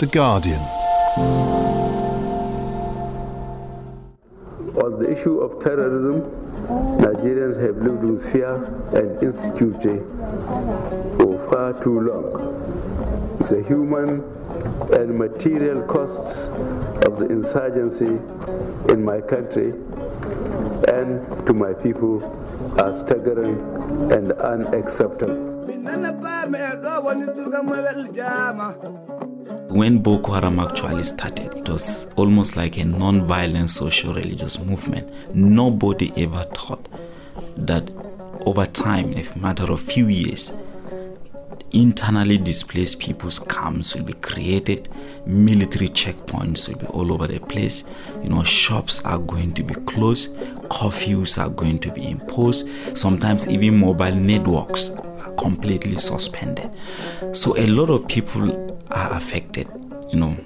The Guardian. On the issue of terrorism, Nigerians have lived with fear and insecurity for far too long. The human and material costs of the insurgency in my country and to my people are staggering and unacceptable. When Boko Haram actually started, it was almost like a non violent social religious movement. Nobody ever thought that over time, in a matter of few years, internally displaced people's camps will be created, military checkpoints will be all over the place, you know, shops are going to be closed, curfews are going to be imposed, sometimes even mobile networks are completely suspended. So a lot of people are affected, you know.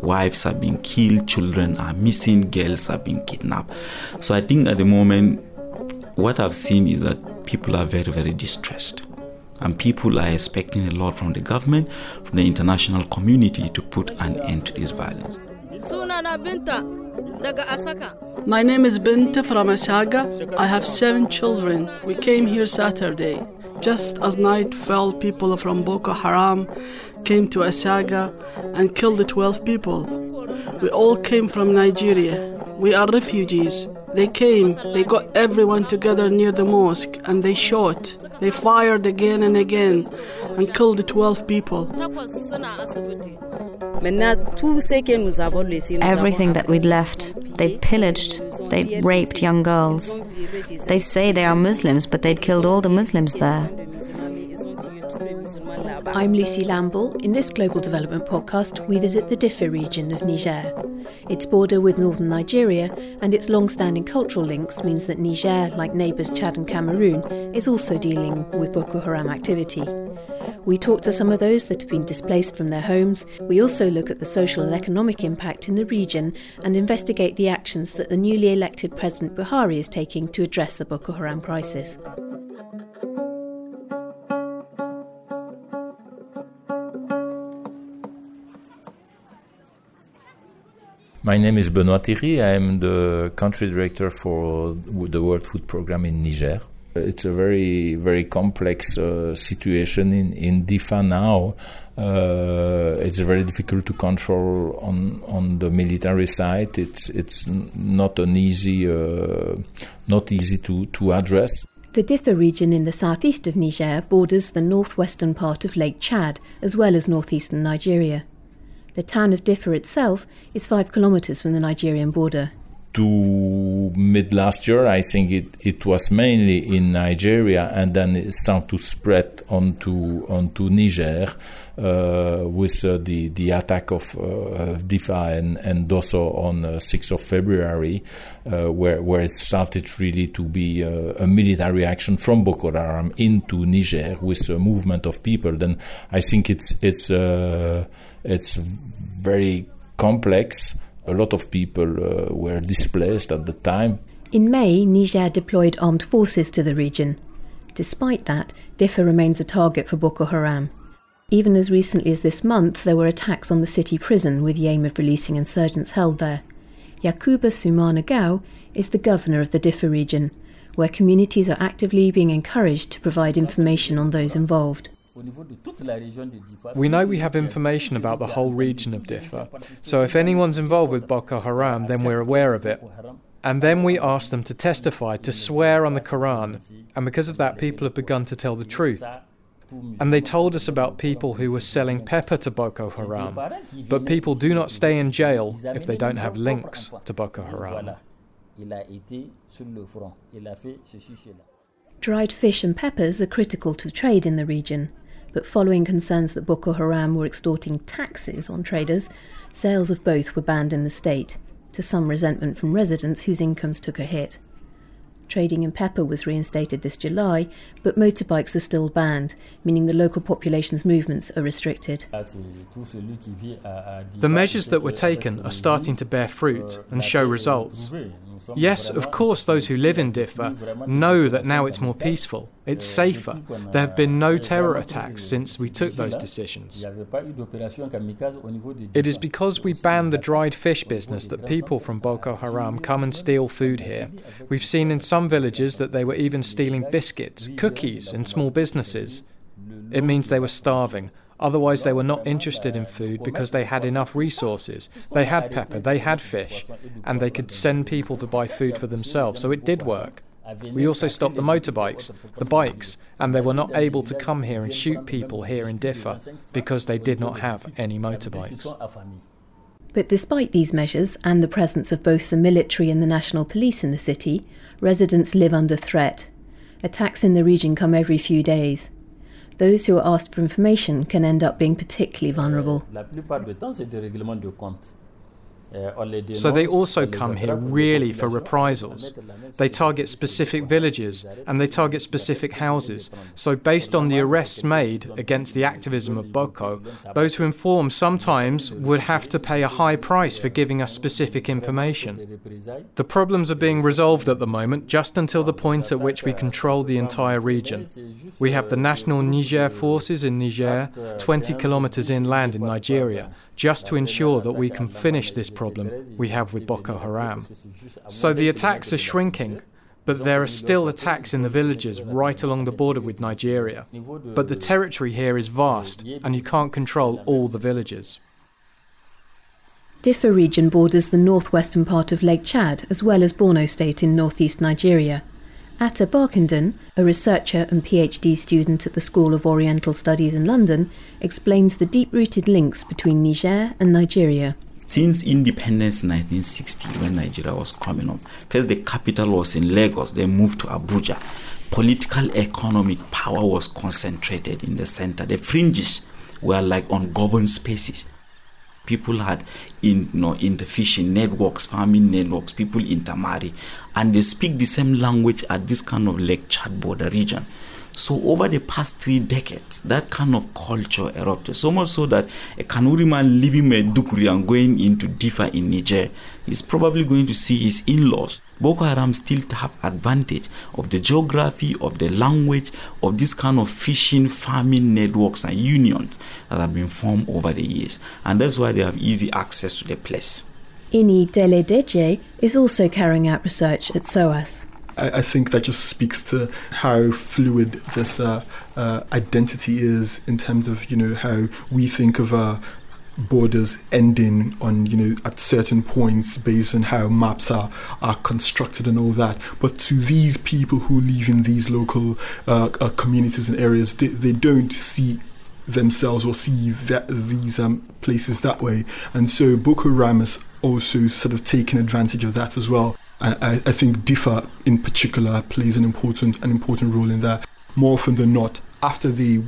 Wives are being killed, children are missing, girls are being kidnapped. So I think at the moment, what I've seen is that people are very, very distressed and people are expecting a lot from the government, from the international community to put an end to this violence. My name is Binta from Asaga. I have seven children. We came here Saturday. Just as night fell, people from Boko Haram came to Asaga and killed 12 people. We all came from Nigeria. We are refugees. They came, they got everyone together near the mosque and they shot. They fired again and again and killed 12 people. Everything that we'd left, they'd pillaged, they'd raped young girls. They say they are Muslims, but they'd killed all the Muslims there. I'm Lucy Lamble. In this Global Development podcast, we visit the Diffa region of Niger. Its border with northern Nigeria and its long standing cultural links means that Niger, like neighbours Chad and Cameroon, is also dealing with Boko Haram activity. We talk to some of those that have been displaced from their homes. We also look at the social and economic impact in the region and investigate the actions that the newly elected President Buhari is taking to address the Boko Haram crisis. My name is Benoit Thierry. I am the country director for the World Food Programme in Niger. It's a very, very complex uh, situation in, in Diffa now. Uh, it's very difficult to control on on the military side. It's it's not an easy, uh, not easy to, to address. The Diffa region in the southeast of Niger borders the northwestern part of Lake Chad, as well as northeastern Nigeria. The town of Diffa itself is five kilometers from the Nigerian border. To mid last year, I think it, it was mainly in Nigeria, and then it started to spread onto onto Niger uh, with uh, the the attack of uh, Diffa and, and Bosso on uh, 6th of February, uh, where where it started really to be uh, a military action from Boko Haram into Niger with a movement of people. Then I think it's it's it's very complex. A lot of people uh, were displaced at the time. In May, Niger deployed armed forces to the region. Despite that, Diffa remains a target for Boko Haram. Even as recently as this month, there were attacks on the city prison with the aim of releasing insurgents held there. Yakuba Sumana Gao is the governor of the Diffa region, where communities are actively being encouraged to provide information on those involved. We know we have information about the whole region of Diffa, so if anyone's involved with Boko Haram, then we're aware of it. And then we ask them to testify, to swear on the Quran, and because of that, people have begun to tell the truth. And they told us about people who were selling pepper to Boko Haram, but people do not stay in jail if they don't have links to Boko Haram. Dried fish and peppers are critical to trade in the region but following concerns that Boko Haram were extorting taxes on traders, sales of both were banned in the state, to some resentment from residents whose incomes took a hit. Trading in pepper was reinstated this July, but motorbikes are still banned, meaning the local population's movements are restricted. The measures that were taken are starting to bear fruit and show results. Yes, of course, those who live in Diffa know that now it's more peaceful, it's safer. There have been no terror attacks since we took those decisions. It is because we banned the dried fish business that people from Boko Haram come and steal food here. We've seen in some villages that they were even stealing biscuits, cookies, in small businesses. It means they were starving. Otherwise, they were not interested in food because they had enough resources. They had pepper, they had fish, and they could send people to buy food for themselves, so it did work. We also stopped the motorbikes, the bikes, and they were not able to come here and shoot people here in Diffa because they did not have any motorbikes. But despite these measures and the presence of both the military and the national police in the city, residents live under threat. Attacks in the region come every few days. Those who are asked for information can end up being particularly vulnerable. So they also come here really for reprisals. They target specific villages and they target specific houses. So, based on the arrests made against the activism of Boko, those who inform sometimes would have to pay a high price for giving us specific information. The problems are being resolved at the moment just until the point at which we control the entire region. We have the national Niger forces in Niger, 20 kilometers inland in Nigeria just to ensure that we can finish this problem we have with Boko Haram. So the attacks are shrinking, but there are still attacks in the villages right along the border with Nigeria. But the territory here is vast, and you can't control all the villages. Diffa region borders the northwestern part of Lake Chad as well as Borno State in northeast Nigeria. Atta Barkindo, a researcher and PhD student at the School of Oriental Studies in London, explains the deep rooted links between Niger and Nigeria. Since independence in 1960, when Nigeria was coming up, first the capital was in Lagos, then moved to Abuja. Political economic power was concentrated in the center. The fringes were like ungoverned spaces people had in you know fishing networks farming networks people intermarry and they speak the same language at this kind of lake chad border region so over the past three decades, that kind of culture erupted. So much so that a Kanuri man leaving Maiduguri and going into Diffa in Niger is probably going to see his in-laws. Boko Haram still have advantage of the geography, of the language, of this kind of fishing, farming networks and unions that have been formed over the years. And that's why they have easy access to the place. Ini Deledeje is also carrying out research at SOAS. I, I, think that just speaks to how fluid this uh, uh, identity is in terms of you know how we think of uh, borders ending on you know at certain points based on how maps are are constructed and all that. But to these people who live in these local uh, uh, communities and areas they, they don't see themselves or see that these um, places that way. And so Boko Haram has also sort of taken advantage of that as well I, I think Diffa in particular plays an important an important role in that. More often than not, after they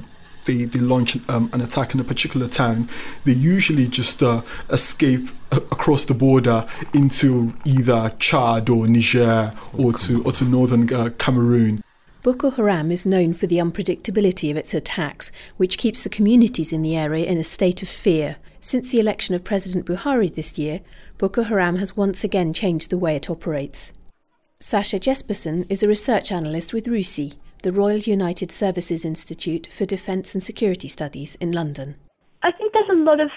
they, they launch um, an attack in a particular town, they usually just uh, escape a- across the border into either Chad or Niger or to or to northern uh, Cameroon. Boko Haram is known for the unpredictability of its attacks, which keeps the communities in the area in a state of fear. Since the election of President Buhari this year, Boko Haram has once again changed the way it operates. Sasha Jesperson is a research analyst with RUSI, the Royal United Services Institute for Defence and Security Studies in London. I think there's a lot of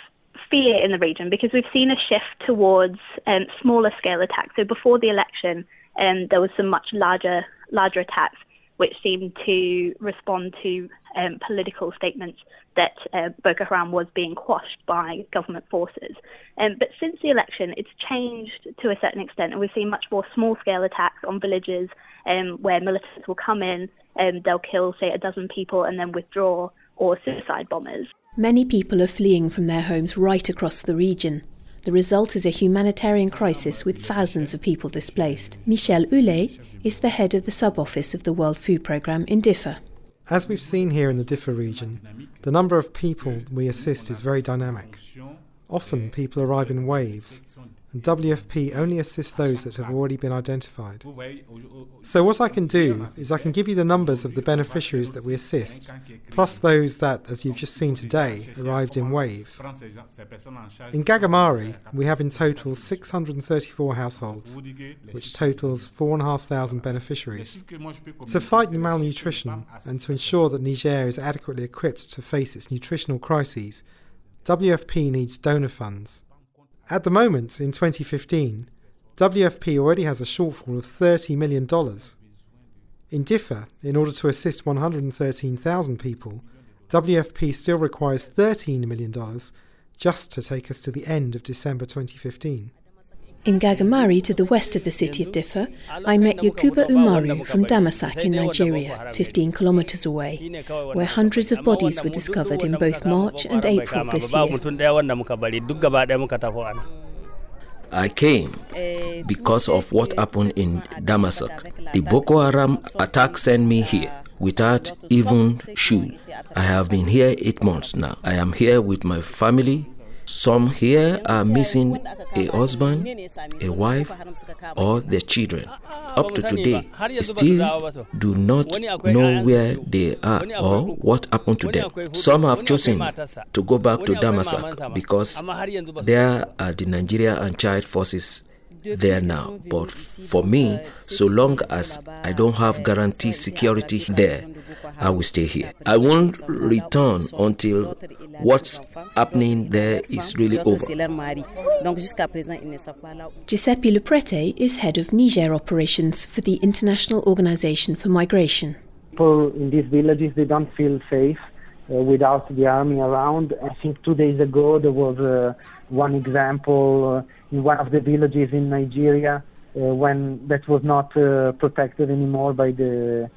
fear in the region because we've seen a shift towards um, smaller scale attacks. So before the election, um, there was some much larger larger attacks which seemed to respond to um, political statements that uh, Boko Haram was being quashed by government forces. Um, but since the election, it's changed to a certain extent, and we've seen much more small scale attacks on villages um, where militants will come in, and they'll kill, say, a dozen people and then withdraw, or suicide bombers. Many people are fleeing from their homes right across the region. The result is a humanitarian crisis with thousands of people displaced. Michel Hullet is the head of the sub office of the World Food Programme in Diffa. As we've seen here in the Diffa region, the number of people we assist is very dynamic. Often people arrive in waves, and WFP only assists those that have already been identified. So, what I can do is I can give you the numbers of the beneficiaries that we assist, plus those that, as you've just seen today, arrived in waves. In Gagamari, we have in total 634 households, which totals 4,500 beneficiaries. To fight malnutrition and to ensure that Niger is adequately equipped to face its nutritional crises, WFP needs donor funds. At the moment, in 2015, WFP already has a shortfall of $30 million. In Diffa, in order to assist 113,000 people, WFP still requires $13 million just to take us to the end of December 2015. In Gagamari, to the west of the city of Diffa, I met Yakuba Umaru from Damasak in Nigeria, 15 kilometers away, where hundreds of bodies were discovered in both March and April this year. I came because of what happened in Damasak. The Boko Haram attack sent me here without even shoe. I have been here eight months now. I am here with my family, some here are missing a husband, a wife, or their children. Up to today, still do not know where they are or what happened to them. Some have chosen to go back to Damasak because there are the Nigeria and Chad forces there now. But for me, so long as I don't have guaranteed security there, I will stay here. I won't return until what's happening there is really over. Giuseppe Loprete is head of Niger operations for the International Organization for Migration. People in these villages they don't feel safe uh, without the army around. I think two days ago there was uh, one example uh, in one of the villages in Nigeria uh, when that was not uh, protected anymore by the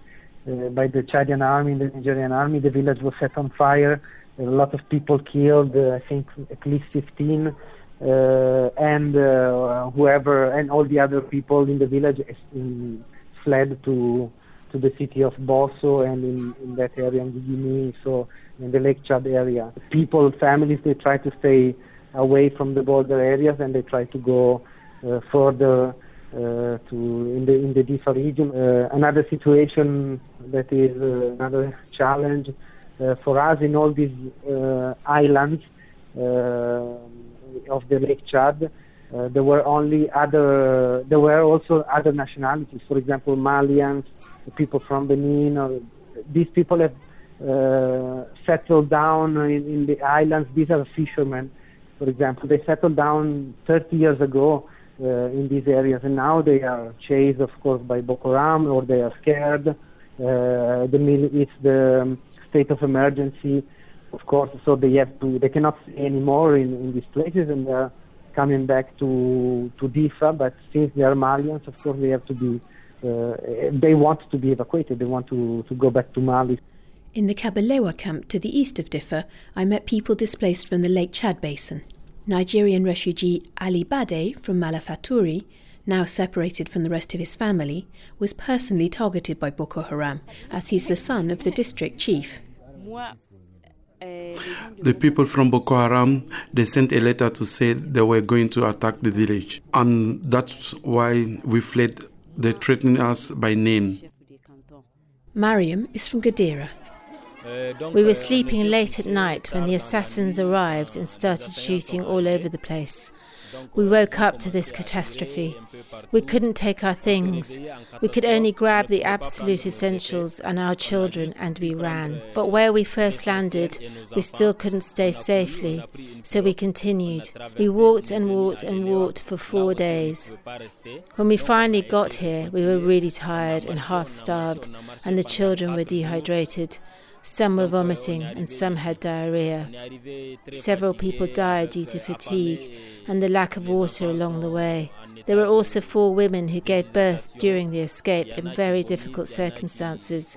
by the Chadian army, and the Nigerian army. The village was set on fire. A lot of people killed. Uh, I think at least 15, uh, and uh, whoever and all the other people in the village um, fled to to the city of Bosso and in, in that area in Guinea, so in the Lake Chad area. People, families, they try to stay away from the border areas and they try to go uh, further uh, to in the in the Diffa region. Uh, another situation that is uh, another challenge for us in all these islands of the Lake Chad. Uh, there were only other there were also other nationalities for example malians people from benin or these people have uh, settled down in, in, the islands these are fishermen for example they settled down 30 years ago uh, in these areas, and now they are chased, of course, by Boko Haram, or they are scared. Uh, the it's the state of emergency, of course, so they have to, they cannot stay anymore in, in these places, and they're coming back to to Diffa. But since they are Malians, of course, they have to be, uh, they want to be evacuated. They want to to go back to Mali. In the Kabalewa camp to the east of Diffa, I met people displaced from the Lake Chad basin. Nigerian refugee Ali Bade from Malafaturi, now separated from the rest of his family, was personally targeted by Boko Haram as he's the son of the district chief. The people from Boko Haram they sent a letter to say they were going to attack the village, and that's why we fled. They threatened us by name. Mariam is from Gadira, we were sleeping late at night when the assassins arrived and started shooting all over the place. We woke up to this catastrophe. We couldn't take our things. We could only grab the absolute essentials and our children, and we ran. But where we first landed, we still couldn't stay safely, so we continued. We walked and walked and walked for four days. When we finally got here, we were really tired and half starved, and the children were dehydrated. Some were vomiting and some had diarrhea. Several people died due to fatigue and the lack of water along the way. There were also four women who gave birth during the escape in very difficult circumstances.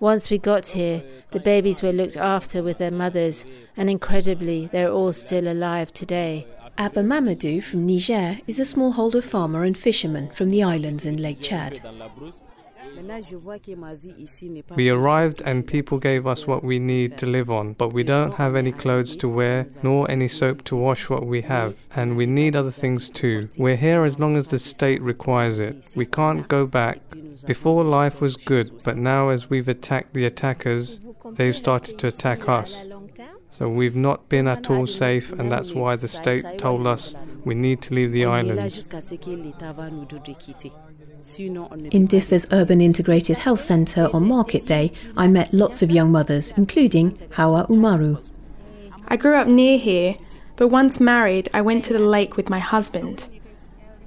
Once we got here, the babies were looked after with their mothers, and incredibly, they're all still alive today. Abba Mamadou from Niger is a smallholder farmer and fisherman from the islands in Lake Chad. We arrived and people gave us what we need to live on, but we don't have any clothes to wear, nor any soap to wash what we have, and we need other things too. We're here as long as the state requires it. We can't go back. Before life was good, but now as we've attacked the attackers, they've started to attack us. So we've not been at all safe, and that's why the state told us we need to leave the islands. In Diffa's Urban Integrated Health Centre on Market Day, I met lots of young mothers, including Hawa Umaru. I grew up near here, but once married, I went to the lake with my husband.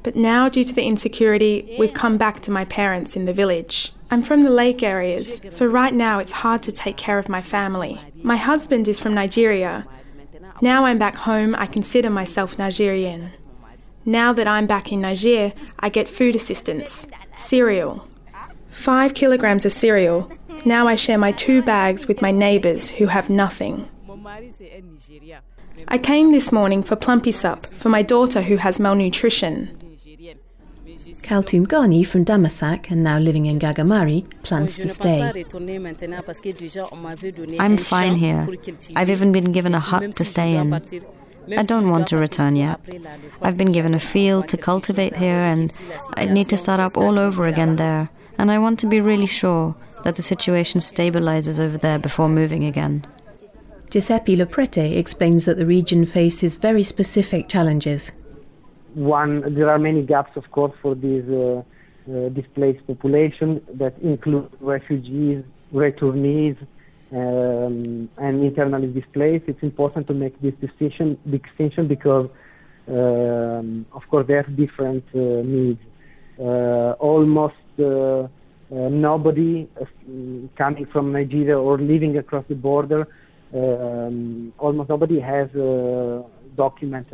But now, due to the insecurity, we've come back to my parents in the village. I'm from the lake areas, so right now it's hard to take care of my family. My husband is from Nigeria. Now I'm back home, I consider myself Nigerian. Now that I'm back in Niger, I get food assistance, cereal. Five kilograms of cereal. Now I share my two bags with my neighbours who have nothing. I came this morning for Plumpy'Sup for my daughter who has malnutrition. Kaltum Ghani from Damasak and now living in Gagamari plans to stay. I'm fine here. I've even been given a hut to stay in. I don't want to return yet. I've been given a field to cultivate here and I'd need to start up all over again there. And I want to be really sure that the situation stabilizes over there before moving again. Giuseppe Loprete explains that the region faces very specific challenges one, there are many gaps, of course, for this uh, uh, displaced population that include refugees, returnees, um, and internally displaced. It's important to make this distinction, distinction because, um, of course, they have different uh, needs. Uh, almost uh, uh, nobody coming from Nigeria or living across the border, um, almost nobody has a document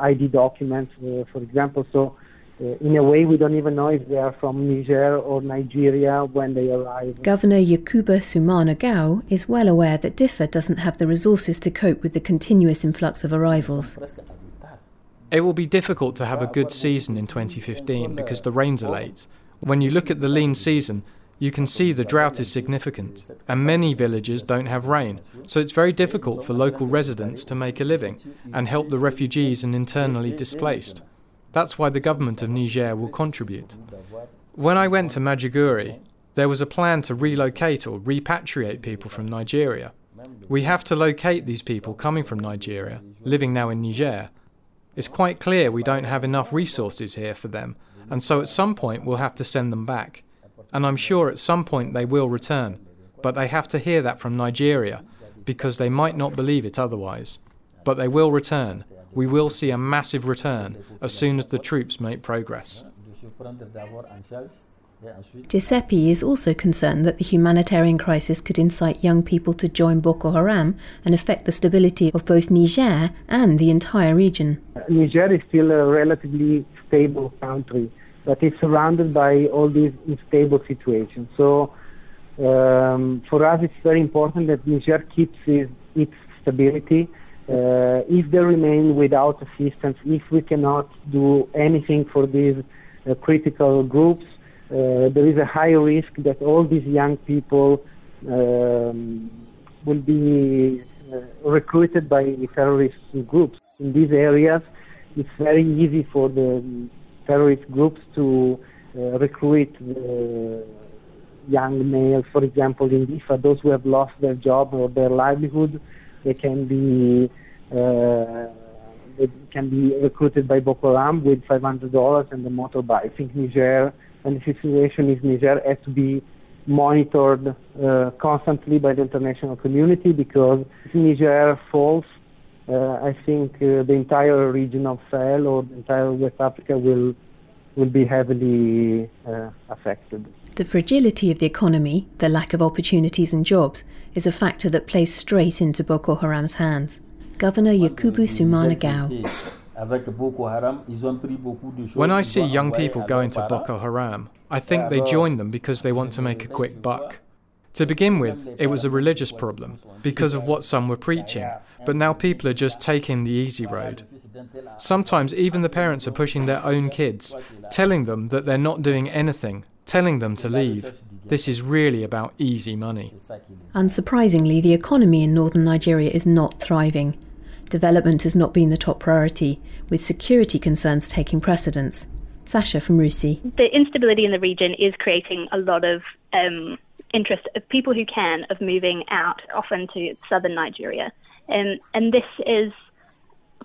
ID documents, uh, for example. So, uh, Uh, in a way, we don't even know if they are from Niger or Nigeria when they arrive. Governor Yakuba Sumana Gao is well aware that Diffa doesn't have the resources to cope with the continuous influx of arrivals. It will be difficult to have a good season in 2015 because the rains are late. When you look at the lean season, you can see the drought is significant, and many villages don't have rain, so it's very difficult for local residents to make a living and help the refugees and internally displaced. That's why the government of Niger will contribute. When I went to Maiduguri, there was a plan to relocate or repatriate people from Nigeria. We have to locate these people coming from Nigeria, living now in Niger. It's quite clear we don't have enough resources here for them, and so at some point we'll have to send them back and I'm sure at some point they will return. But they have to hear that from Nigeria, because they might not believe it otherwise. But they will return. We will see a massive return as soon as the troops make progress. Giuseppe is also concerned that the humanitarian crisis could incite young people to join Boko Haram and affect the stability of both Niger and the entire region. Niger is still a relatively stable country but it's surrounded by all these unstable situations. So um, for us, it's very important that Niger keeps its, its stability. Uh, if they remain without assistance, if we cannot do anything for these uh, critical groups, uh, there is a high risk that all these young people um, will be recruited by terrorist groups. In these areas, it's very easy for the terrorist groups to uh, recruit uh, young males, for example, in Diffa, those who have lost their job or their livelihood, they can be uh, can be recruited by Boko Haram with $500 and a motorbike. I think Niger and the situation in Niger has to be monitored uh, constantly by the international community because if Niger falls, uh, I think uh, the entire region of Sahel or the entire West Africa will will be heavily uh, affected. The fragility of the economy, the lack of opportunities and jobs, is a factor that plays straight into Boko Haram's hands. Governor Yakubu Gao. When I see young people going to Boko Haram, I think they join them because they want to make a quick buck. To begin with, it was a religious problem because of what some were preaching, but now people are just taking the easy road. Sometimes even the parents are pushing their own kids, telling them that they're not doing anything, telling them to leave. This is really about easy money. Unsurprisingly, the economy in northern Nigeria is not thriving. Development has not been the top priority, with security concerns taking precedence. Sasha from RUSI. The instability in the region is creating a lot of um, interest of people who can of moving out, often to southern Nigeria. Um, and this is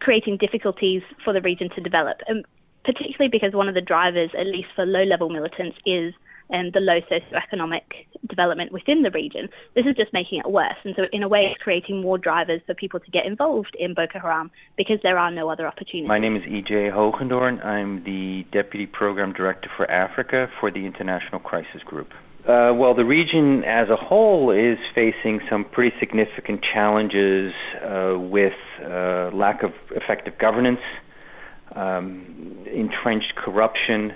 creating difficulties for the region to develop, um, particularly because one of the drivers, at least for low level militants, is um, the low socioeconomic development within the region. This is just making it worse. And so, in a way, it's creating more drivers for people to get involved in Boko Haram because there are no other opportunities. My name is EJ Hogendoorn. I'm the Deputy Program Director for Africa for the International Crisis Group. Uh, well, the region as a whole is facing some pretty significant challenges uh, with uh, lack of effective governance, um, entrenched corruption,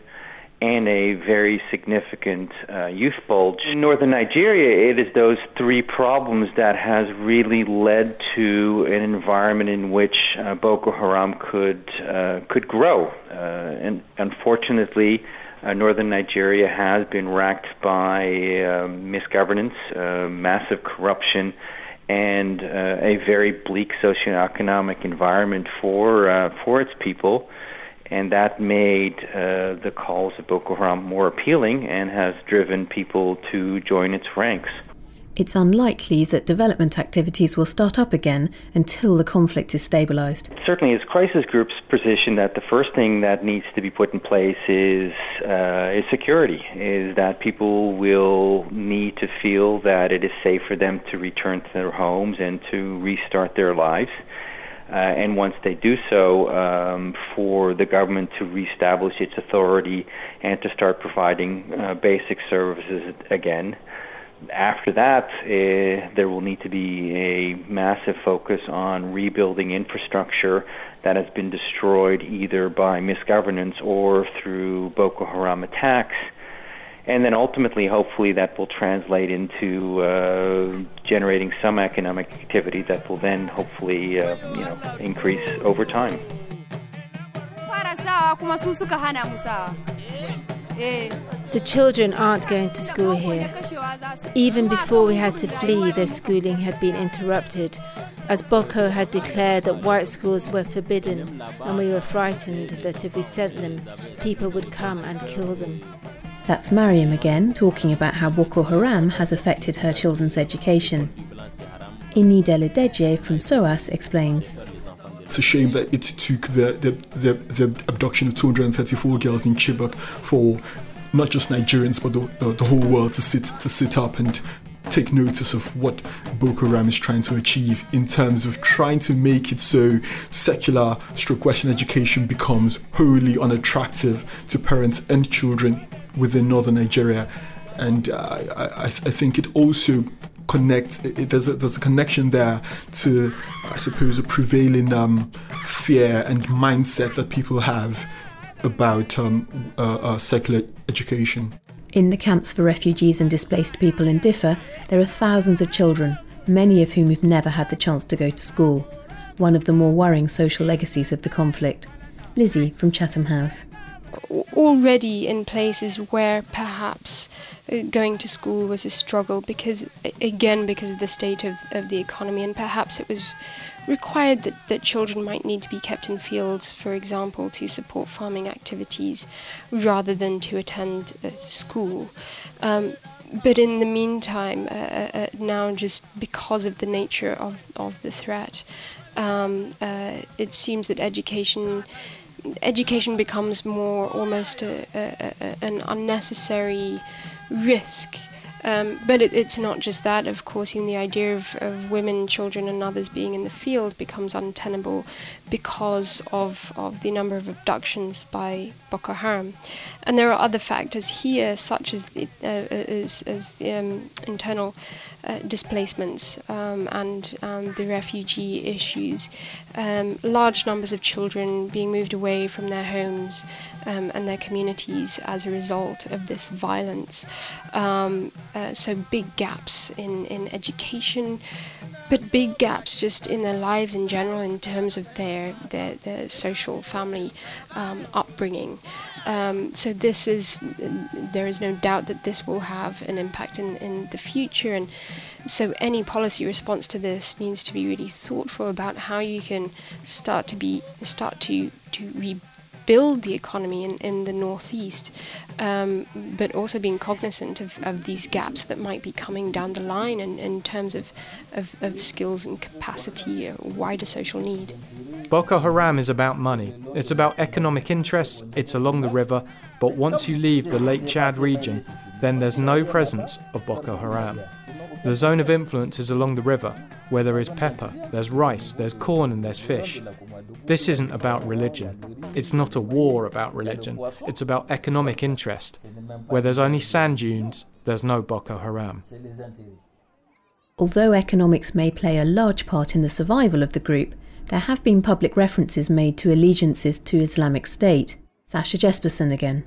and a very significant uh, youth bulge. In northern Nigeria, it is those three problems that has really led to an environment in which uh, Boko Haram could uh, could grow. Uh, and unfortunately, uh, northern Nigeria has been racked by uh, misgovernance, massive corruption, and a very bleak socioeconomic environment for for its people and that made uh, the calls of Boko Haram more appealing and has driven people to join its ranks. It's unlikely that development activities will start up again until the conflict is stabilized. Certainly, as Crisis Group's position that the first thing that needs to be put in place is uh, is security. Is that people will need to feel that it is safe for them to return to their homes and to restart their lives. Uh, and once they do so, um, for the government to reestablish its authority and to start providing uh, basic services again. After that, uh, there will need to be a massive focus on rebuilding infrastructure that has been destroyed either by misgovernance or through Boko Haram attacks and then ultimately, hopefully, that will translate into uh, generating some economic activity that will then hopefully, uh, you know, increase over time. The children aren't going to school here. Even before we had to flee, their schooling had been interrupted, as Boko had declared that white schools were forbidden, and we were frightened that if we sent them, people would come and kill them. That's Mariam again, talking about how Boko Haram has affected her children's education. Ini Deledeje from SOAS explains. It's a shame that it took the, the, the, the abduction of 234 girls in Chibok for not just Nigerians but the, the, the, whole world to sit to sit up and take notice of what Boko Haram is trying to achieve in terms of trying to make it so secular stroke Western education becomes wholly unattractive to parents and children within northern Nigeria, and uh, I, I, think it also connects. It, there's a there's a connection there to, I suppose, a prevailing um, fear and mindset that people have about um, uh, uh, secular education. In the camps for refugees and displaced people in Diffa, there are thousands of children, many of whom have never had the chance to go to school. One of the more worrying social legacies of the conflict. Lizzie from Chatham House already in places where perhaps uh, going to school was a struggle because again because of the state of, of the economy and perhaps it was required that, that children might need to be kept in fields for example to support farming activities rather than to attend uh, school. Um, but in the meantime uh, uh, uh now just because of the nature of, of the threat um, it seems that education education becomes more almost a, a, a, an unnecessary risk um, but it, it's not just that, of course, the idea of, of, women, children, and others being in the field becomes untenable because of, of the number of abductions by Boko Haram. And there are other factors here, such as the, uh, as, as the um, internal uh, displacements um, and um, the refugee issues. Um, large numbers of children being moved away from their homes um, and their communities as a result of this violence. Uh, so big gaps in, in education, but big gaps just in their lives in general in terms of their their, their social family um, upbringing. Um, so this is there is no doubt that this will have an impact in, in the future and so any policy response to this needs to be really thoughtful about how you can start to be start to to rebuild the economy in, in the northeast, um, but also being cognizant of, of these gaps that might be coming down the line in, in terms of, of, of skills and capacity, wider social need. Boko Haram is about money. It's about economic interests, it's along the river, but once you leave the Lake Chad region, then there's no presence of Boko Haram. The zone of influence is along the river, where there is pepper, there's rice, there's corn, and there's fish. This isn't about religion. It's not a war about religion. It's about economic interest. Where there's only sand dunes, there's no Boko Haram. Although economics may play a large part in the survival of the group, there have been public references made to allegiances to Islamic State. Sasha Jesperson again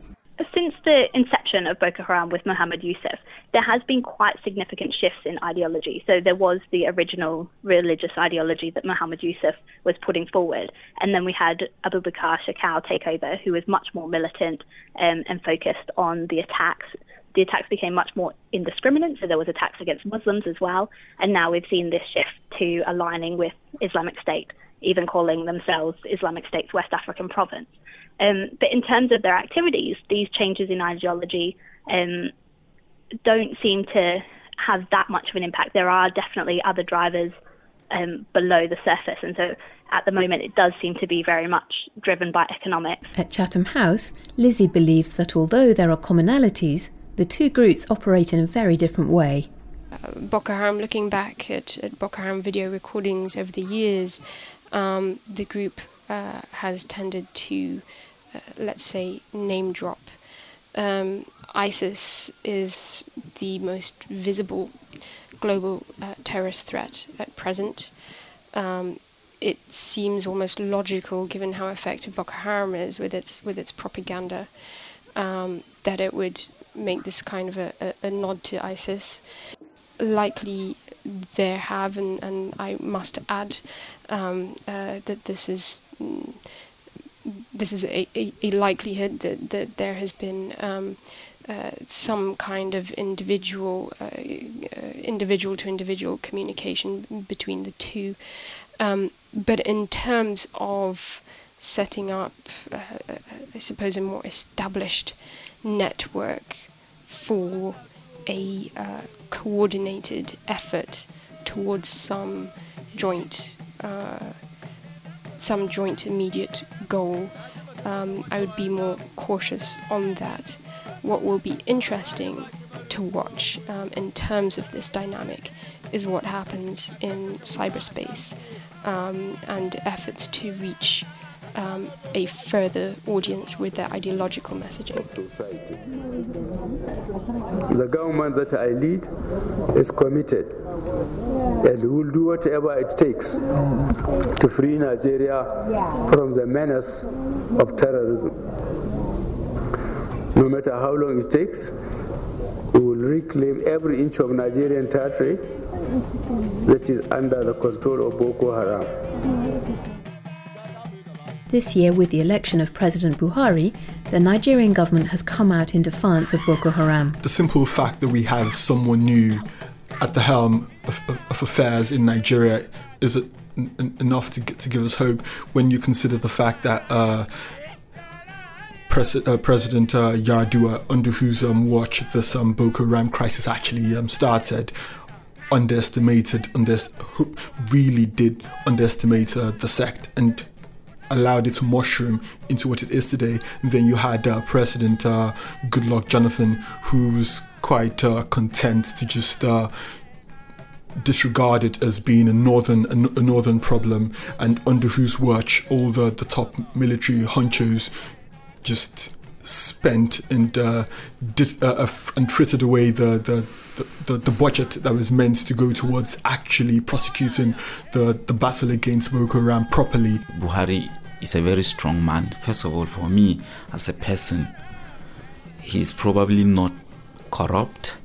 since the inception of Boko Haram with Mohammed Yusuf, there has been quite significant shifts in ideology. So there was the original religious ideology that Mohammed Yusuf was putting forward, and then we had Abu Bakr Shekau take over, who was much more militant um, and focused on the attacks. The attacks became much more indiscriminate, so there was attacks against Muslims as well, and now we've seen this shift to aligning with Islamic State, even calling themselves Islamic State's West African province. Um, but in terms of their activities, these changes in ideology um, don't seem to have that much of an impact. There are definitely other drivers um, below the surface, and so at the moment it does seem to be very much driven by economics. At Chatham House, Lizzie believes that although there are commonalities, the two groups operate in a very different way. Uh, Boko Haram, looking back at, at Boko Haram video recordings over the years, um, the group uh, has tended to let's say, name drop. Um, ISIS is the most visible global uh, terrorist threat at present. Um, it seems almost logical, given how effective Boko Haram is with its with its propaganda, um, that it would make this kind of a, a, a nod to ISIS. Likely, there have, and, and I must add um, uh, that this is this is a, a, a, likelihood that, that there has been um, uh, some kind of individual uh, uh, individual to individual communication between the two. Um, but in terms of setting up, uh, I suppose, a more established network for a uh, coordinated effort towards some joint uh, some joint immediate goal, um, I would be more cautious on that. What will be interesting to watch um, in terms of this dynamic is what happens in cyberspace um, and efforts to reach um, a further audience with their ideological messaging. The government that I lead is committed and will do whatever it takes to free Nigeria from the menace of terrorism. No matter how long it takes, we will reclaim every inch of Nigerian territory that is under the control of Boko Haram. This year, with the election of President Buhari, the Nigerian government has come out in defiance of Boko Haram. The simple fact that we have someone new at the helm of, of, of affairs in Nigeria is enough to, to give us hope when you consider the fact that uh, Pres- uh, President uh, Yar'Adua, under whose um, watch this um, Boko Haram crisis actually um, started, underestimated, under- really did underestimate uh, the sect and allowed it to mushroom into what it is today. then you had uh, President uh, Goodluck Jonathan, who was quite uh, content to just uh, disregard it as being a northern a, northern problem, and under whose watch all the, the top military honchos just spent and uh, dis, uh, and frittered away the, the the, the, budget that was meant to go towards actually prosecuting the, the battle against Boko Haram properly. Buhari is a very strong man. First of all, for me as a person, he's probably not corrupt,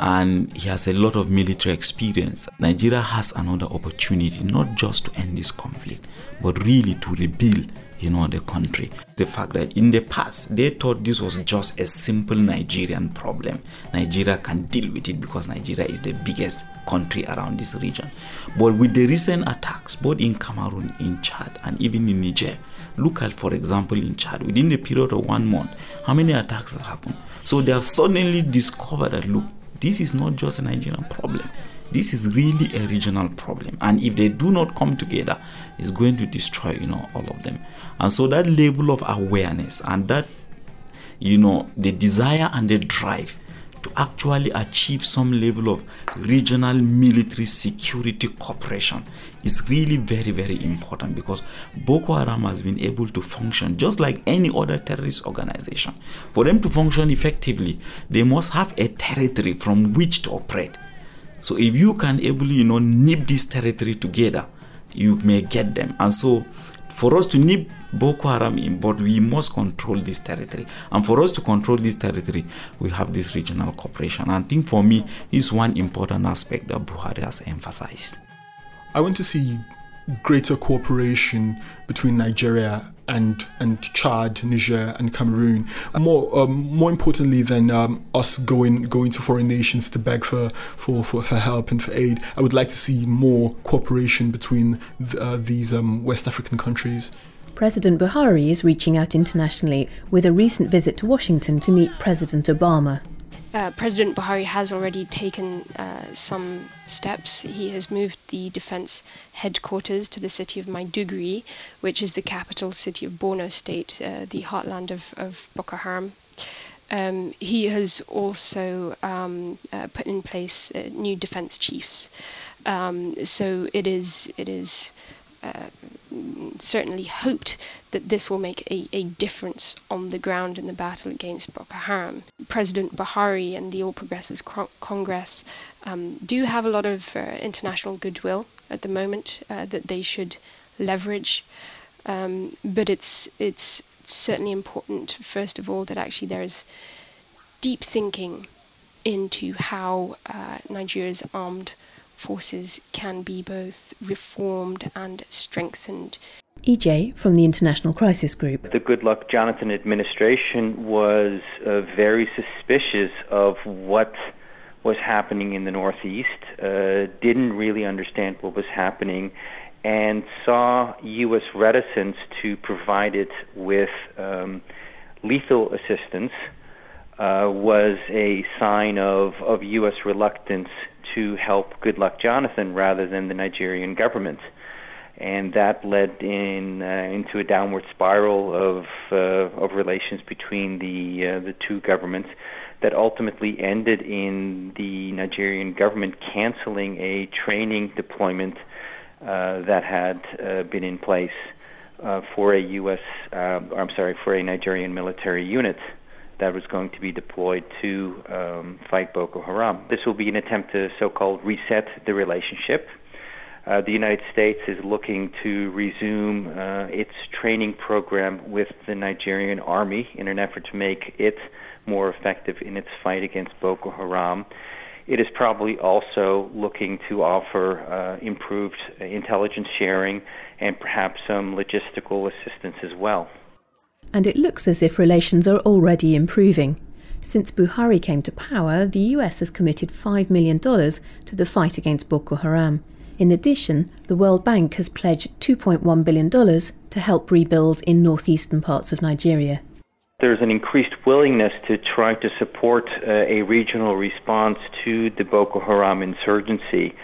and he has a lot of military experience. Nigeria has another opportunity not just to end this conflict, but really to rebuild you know the country. The fact that in the past they thought this was just a simple nigerian problem. Nigeria can deal with it because nigeria is the biggest country around this region. But with the recent attacks both in cameroon in chad and even in niger look at for example in chad within the period of one month how many attacks have happened? So they have suddenly discovered that look this is not just a nigerian problem. This is really a regional problem. And if they do not come together it's going to destroy you know all of them. And so that level of awareness and that you know the desire and the drive to actually achieve some level of regional military security cooperation is really very very important because Boko Haram has been able to function just like any other terrorist organization for them to function effectively they must have a territory from which to operate so if you can able, you know, nip this territory together, you may get them. And so for us to nip Boko Haram but we must control this territory. And for us to control this territory, we have this regional cooperation. And I think for me, is one important aspect that Buhari has emphasized. I want to see greater cooperation between Nigeria and and Chad, Niger, and Cameroon. More um, more importantly than um, us going going to foreign nations to beg for, for, for, for, help and for aid, I would like to see more cooperation between uh, these um, West African countries. President Buhari is reaching out internationally with a recent visit to Washington to meet President Obama. Uh, President Buhari has already taken uh, some steps. He has moved the defense headquarters to the city of Maiduguri, which is the capital city of Borno State, uh, the heartland of, of Boko Haram. Um, he has also um, uh, put in place uh, new defense chiefs. Um, so it is it is uh, certainly hoped that this will make a, a, difference on the ground in the battle against Boko Haram. President Buhari and the All Progressives Congress um, do have a lot of uh, international goodwill at the moment uh, that they should leverage, um, but it's it's certainly important, first of all, that actually there is deep thinking into how uh, Nigeria's armed forces can be both reformed and strengthened. EJ from the International Crisis Group. The Goodluck Jonathan administration was uh, very suspicious of what was happening in the Northeast, uh, didn't really understand what was happening, and saw U.S. reticence to provide it with um, lethal assistance uh, was a sign of, of U.S. reluctance to help Goodluck Jonathan rather than the Nigerian government. And that led in uh, into a downward spiral of uh, of relations between the uh, the two governments that ultimately ended in the Nigerian government canceling a training deployment uh, that had uh, been in place uh, for a U.S. I'm sorry for a Nigerian military unit that was going to be deployed to um, fight Boko Haram. This will be an attempt to so called reset the relationship. Uh, the United States is looking to resume uh, its training program with the Nigerian army in an effort to make it more effective in its fight against Boko Haram. It is probably also looking to offer uh, improved intelligence sharing and perhaps some logistical assistance as well and it looks as if relations are already improving. Since Buhari came to power, the US has committed $5 million to the fight against Boko Haram. In addition, the World Bank has pledged $2.1 billion to help rebuild in northeastern parts of Nigeria. There's an increased willingness to try to support uh, a regional response to the Boko Haram insurgency.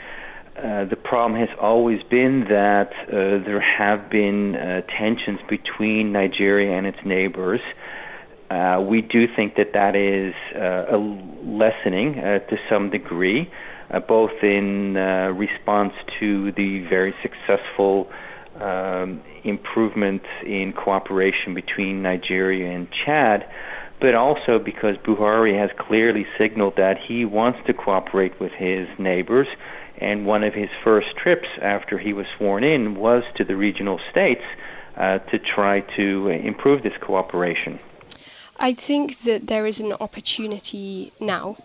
Uh, the problem has always been that uh, there have been uh, tensions between Nigeria and its neighbors. Uh, we do think that that is uh, lessening to some degree, both in response to the very successful um, improvement in cooperation between Nigeria and Chad, but also because Buhari has clearly signaled that he wants to cooperate with his neighbors and one of his first trips after he was sworn in was to the regional states uh, to try to improve this cooperation. I think that there is an opportunity now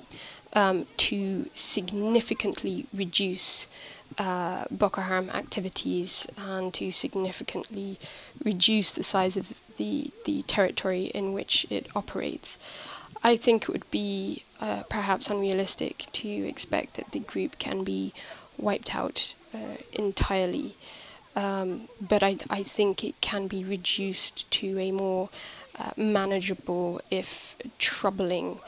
um, to significantly reduce uh, Boko Haram activities and to significantly reduce the size of the, the territory in which it operates. I think it would be uh, perhaps unrealistic to expect that the group can be wiped out uh, entirely. Um, but I, I, think it can be reduced to a more uh, manageable, if troubling,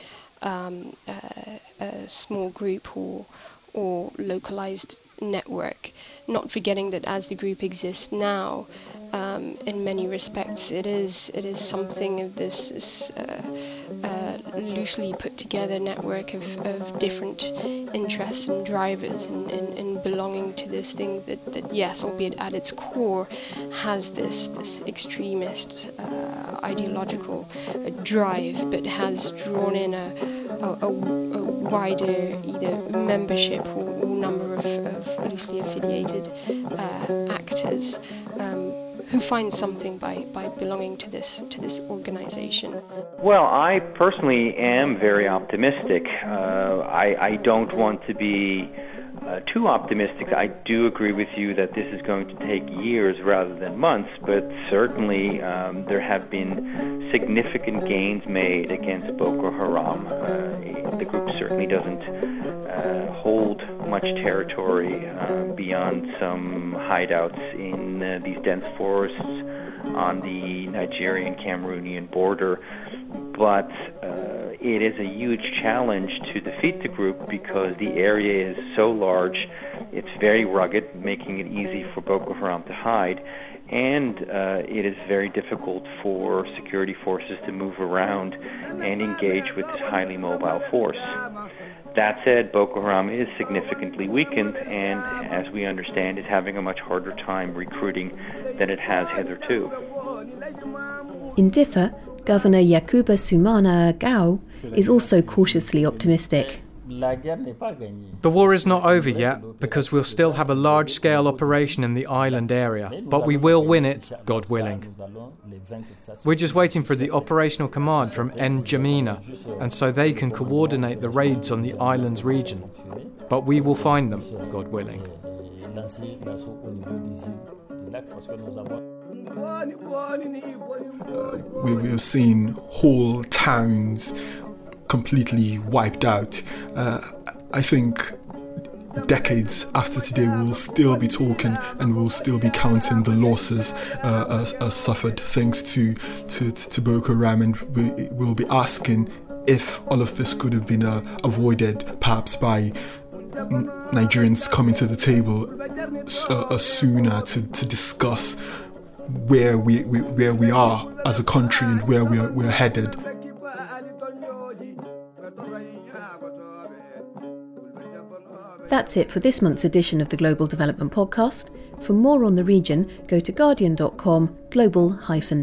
um, uh, small group or or localized network. Not forgetting that as the group exists now, um, in many respects, it is it is something of this uh, uh, loosely put together network of, of different interests and drivers and, and, and, belonging to this thing that, that yes, albeit at its core, has this this extremist uh, ideological drive, but has drawn in a, a, a, a wider either membership or, or number of, of, loosely affiliated uh, actors. Um, who find something by, by belonging to this to this organization? Well, I personally am very optimistic. Uh, I, I don't want to be uh, too optimistic. I do agree with you that this is going to take years rather than months, but certainly um, there have been significant gains made against Boko Haram. Uh, the group certainly doesn't uh, hold much territory uh, beyond some hideouts in uh, these dense forests on the Nigerian Cameroonian border. But uh, it is a huge challenge to defeat the group because the area is so large, it's very rugged, making it easy for Boko Haram to hide, and uh, it is very difficult for security forces to move around and engage with this highly mobile force. That said, Boko Haram is significantly weakened and, as we understand, is having a much harder time recruiting than it has hitherto. In Diffa, Governor Yacouba Soumana Gao is also cautiously optimistic. The war is not over yet because we'll still have a large scale operation in the island area, but we will win it, God willing. We're just waiting for the operational command from N'Djamena, and so they can coordinate the raids on the island's region. But we will find them, God willing. Uh, we, we have seen whole towns completely wiped out. Uh, I think decades after today, we'll still be talking and we'll still be counting the losses uh, uh, suffered thanks to, to, to Boko Haram, and we, will be asking if all of this could have been uh, avoided, perhaps by Nigerians coming to the table uh, sooner to, to discuss where we, we, where we are as a country and where we are, we're headed. That's it for this month's edition of the Global Development Podcast. For more on the region, go to guardian.com global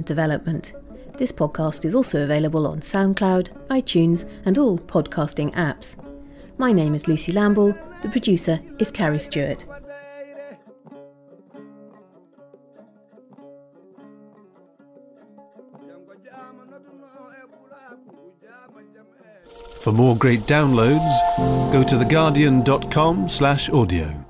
development. This podcast is also available on SoundCloud, iTunes, and all podcasting apps. My name is Lucy Lamble, the producer is Carrie Stewart. For more great downloads, go to theguardian.com/audio.